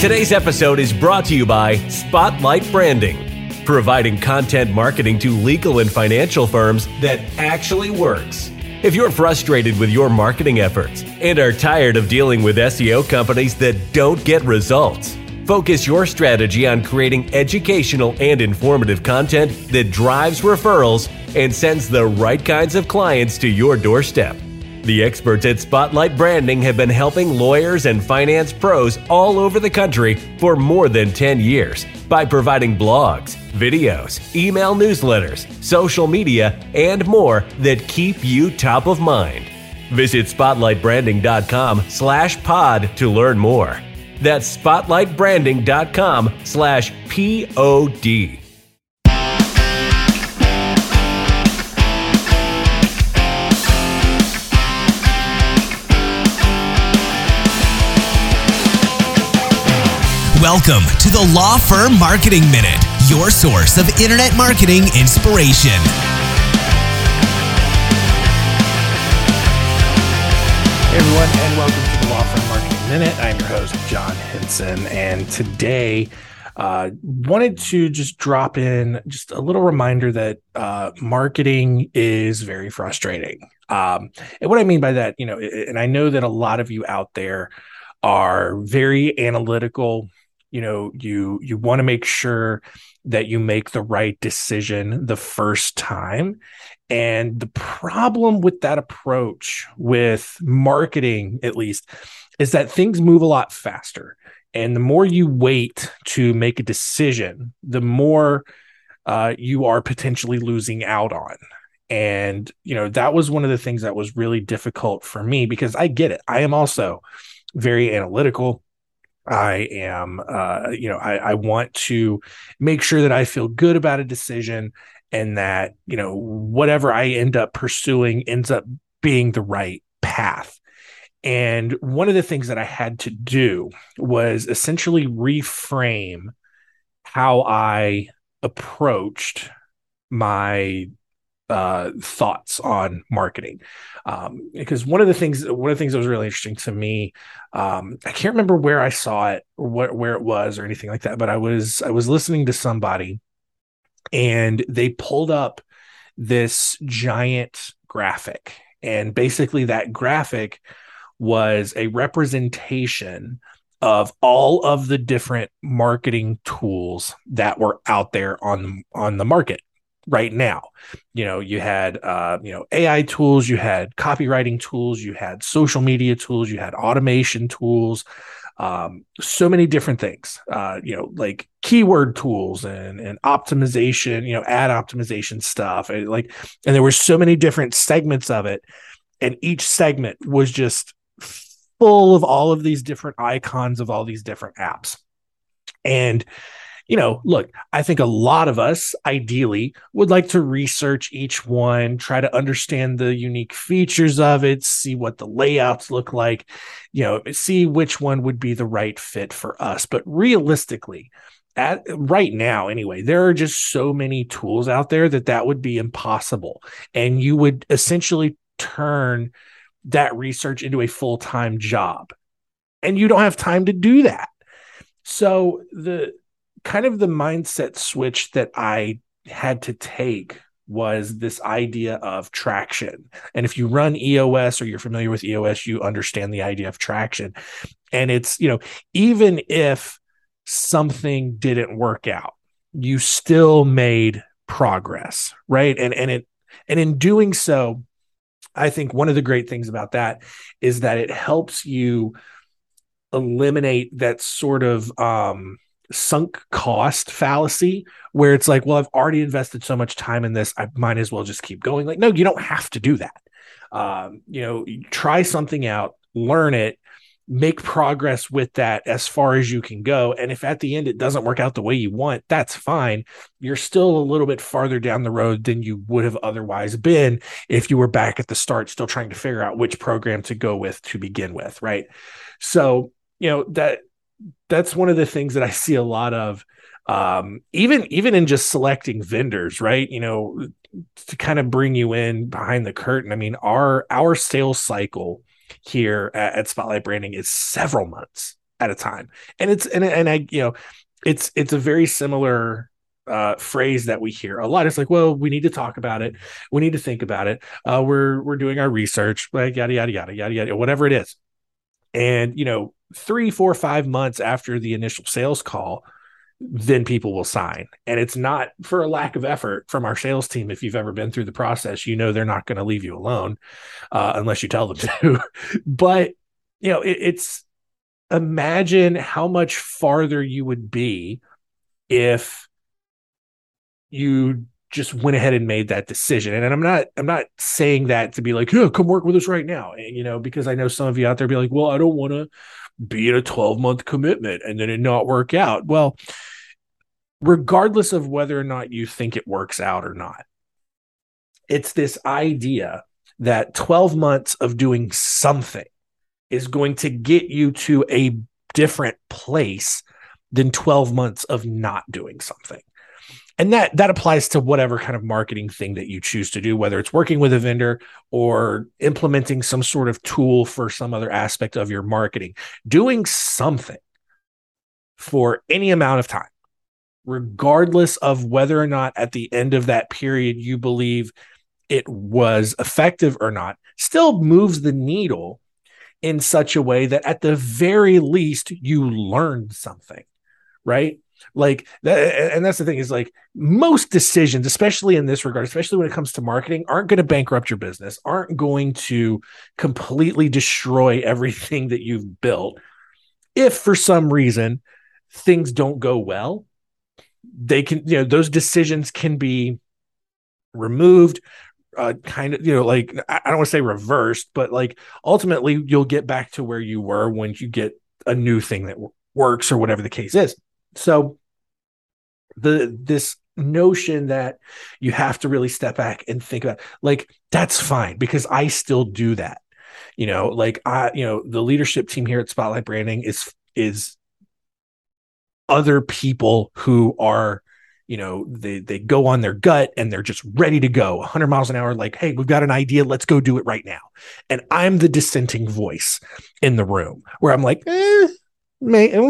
Today's episode is brought to you by Spotlight Branding, providing content marketing to legal and financial firms that actually works. If you're frustrated with your marketing efforts and are tired of dealing with SEO companies that don't get results, focus your strategy on creating educational and informative content that drives referrals and sends the right kinds of clients to your doorstep. The experts at Spotlight Branding have been helping lawyers and finance pros all over the country for more than 10 years by providing blogs, videos, email newsletters, social media, and more that keep you top of mind. Visit spotlightbranding.com slash pod to learn more. That's spotlightbranding.com slash P-O-D. Welcome to the Law Firm Marketing Minute, your source of internet marketing inspiration. Hey everyone, and welcome to the Law Firm Marketing Minute. I'm your host, John Henson, and today uh, wanted to just drop in just a little reminder that uh, marketing is very frustrating. Um, and what I mean by that, you know, and I know that a lot of you out there are very analytical you know you you want to make sure that you make the right decision the first time. And the problem with that approach with marketing at least is that things move a lot faster. And the more you wait to make a decision the more uh, you are potentially losing out on. And you know that was one of the things that was really difficult for me because i get it. I am also very analytical I am, uh, you know, I, I want to make sure that I feel good about a decision and that, you know, whatever I end up pursuing ends up being the right path. And one of the things that I had to do was essentially reframe how I approached my uh, thoughts on marketing. Um, because one of the things one of the things that was really interesting to me um, i can't remember where i saw it or where it was or anything like that but i was i was listening to somebody and they pulled up this giant graphic. And basically that graphic was a representation of all of the different marketing tools that were out there on on the market right now. You know, you had uh, you know AI tools, you had copywriting tools, you had social media tools, you had automation tools, um, so many different things. Uh, you know, like keyword tools and and optimization, you know, ad optimization stuff, and like, and there were so many different segments of it, and each segment was just full of all of these different icons of all these different apps, and you know, look, I think a lot of us ideally would like to research each one, try to understand the unique features of it, see what the layouts look like, you know, see which one would be the right fit for us. But realistically, at right now anyway there are just so many tools out there that that would be impossible. And you would essentially turn that research into a full-time job. And you don't have time to do that. So the kind of the mindset switch that I had to take was this idea of traction. And if you run EOS or you're familiar with EOS, you understand the idea of traction. And it's, you know, even if something didn't work out, you still made progress, right? And and it and in doing so, I think one of the great things about that is that it helps you eliminate that sort of um sunk cost fallacy where it's like, well, I've already invested so much time in this, I might as well just keep going. Like, no, you don't have to do that. Um, you know, try something out, learn it, make progress with that as far as you can go. And if at the end it doesn't work out the way you want, that's fine. You're still a little bit farther down the road than you would have otherwise been if you were back at the start, still trying to figure out which program to go with to begin with. Right. So, you know, that that's one of the things that I see a lot of um, even even in just selecting vendors, right? You know, to kind of bring you in behind the curtain. I mean, our our sales cycle here at, at Spotlight Branding is several months. at a time. And it's and and I you know, it's it's a very similar uh, phrase that we hear a lot. It's like, well, we need to talk about it. We need to think about it. Uh, we're we're doing our research, like yada yada yada yada yada, whatever it is. And you know, three, four, five months after the initial sales call, then people will sign. And it's not for a lack of effort from our sales team. If you've ever been through the process, you know they're not going to leave you alone uh, unless you tell them to. but you know, it, it's imagine how much farther you would be if you just went ahead and made that decision. And I'm not I'm not saying that to be like, yeah, come work with us right now. And, you know, because I know some of you out there be like, well, I don't want to be in a 12 month commitment and then it not work out. Well, regardless of whether or not you think it works out or not, it's this idea that 12 months of doing something is going to get you to a different place than 12 months of not doing something and that that applies to whatever kind of marketing thing that you choose to do whether it's working with a vendor or implementing some sort of tool for some other aspect of your marketing. Doing something for any amount of time regardless of whether or not at the end of that period you believe it was effective or not still moves the needle in such a way that at the very least you learned something right like that, and that's the thing is like most decisions, especially in this regard, especially when it comes to marketing, aren't going to bankrupt your business, aren't going to completely destroy everything that you've built. If for some reason things don't go well, they can, you know, those decisions can be removed, uh, kind of, you know, like I don't want to say reversed, but like ultimately you'll get back to where you were when you get a new thing that works or whatever the case is. So the this notion that you have to really step back and think about like that's fine because I still do that. You know, like I, you know, the leadership team here at Spotlight Branding is is other people who are you know they they go on their gut and they're just ready to go 100 miles an hour like hey we've got an idea let's go do it right now and i'm the dissenting voice in the room where i'm like eh, may eh,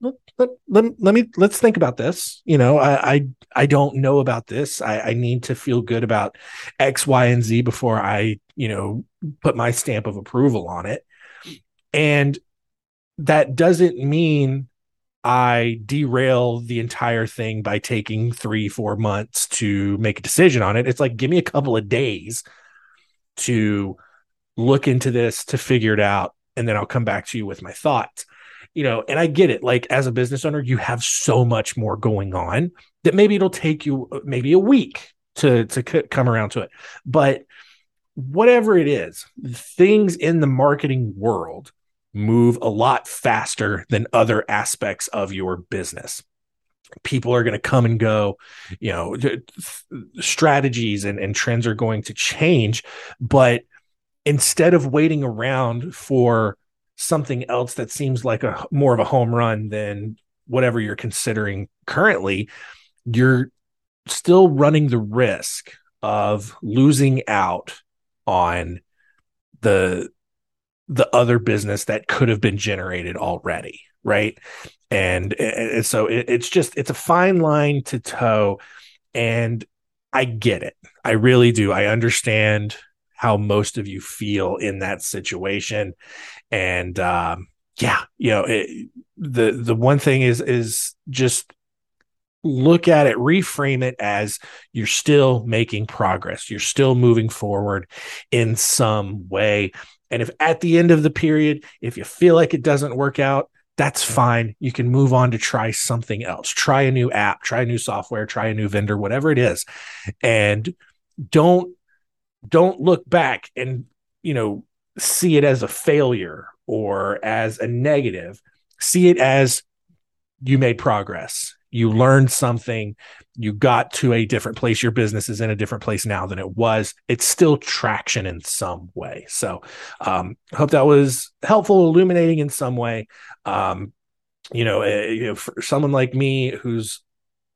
let, let, let me let's think about this. You know I, I i don't know about this. I, I need to feel good about x y and z before i you know put my stamp of approval on it. And that doesn't mean i derail the entire thing by taking three four months to make a decision on it. It's like give me a couple of days to look into this to figure it out and then i'll come back to you with my thoughts you know, and I get it. Like as a business owner, you have so much more going on that maybe it'll take you uh, maybe a week to to come around to it. But whatever it is, things in the marketing world move a lot faster than other aspects of your business people are going to come and go you know strategies and, and trends are going to change but instead of waiting around for something else that seems like a more of a home run than whatever you're considering currently, you're still running the risk of losing out on the the other business that could have been generated already right? And, and so it, it's just it's a fine line to toe and i get it. I really do. I understand how most of you feel in that situation and um, yeah, you know, it, the the one thing is is just look at it, reframe it as you're still making progress, you're still moving forward in some way. And if at the end of the period, if you feel like it doesn't work out, that's fine. You can move on to try something else. Try a new app, try a new software, try a new vendor, whatever it is. And don't don't look back and, you know, see it as a failure or as a negative. See it as you made progress. You learned something. You got to a different place. Your business is in a different place now than it was. It's still traction in some way. So, um, hope that was helpful, illuminating in some way. Um, you know, uh, you know, for someone like me who's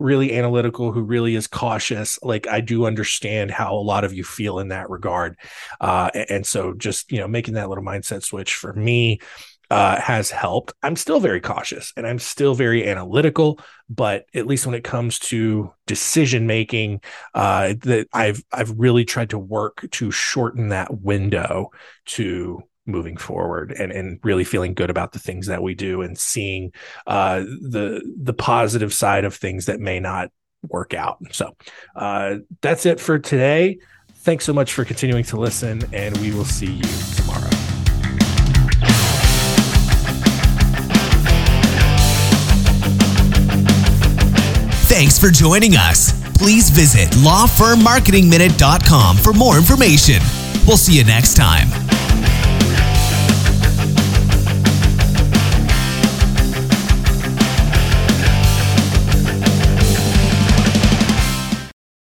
really analytical, who really is cautious, like I do understand how a lot of you feel in that regard. Uh, and so just, you know, making that little mindset switch for me uh, has helped. I'm still very cautious and I'm still very analytical, but at least when it comes to decision making, uh, that I've I've really tried to work to shorten that window to moving forward and, and really feeling good about the things that we do and seeing uh, the the positive side of things that may not work out. So uh, that's it for today. Thanks so much for continuing to listen, and we will see you tomorrow. Thanks for joining us. Please visit lawfirmmarketingminute.com for more information. We'll see you next time.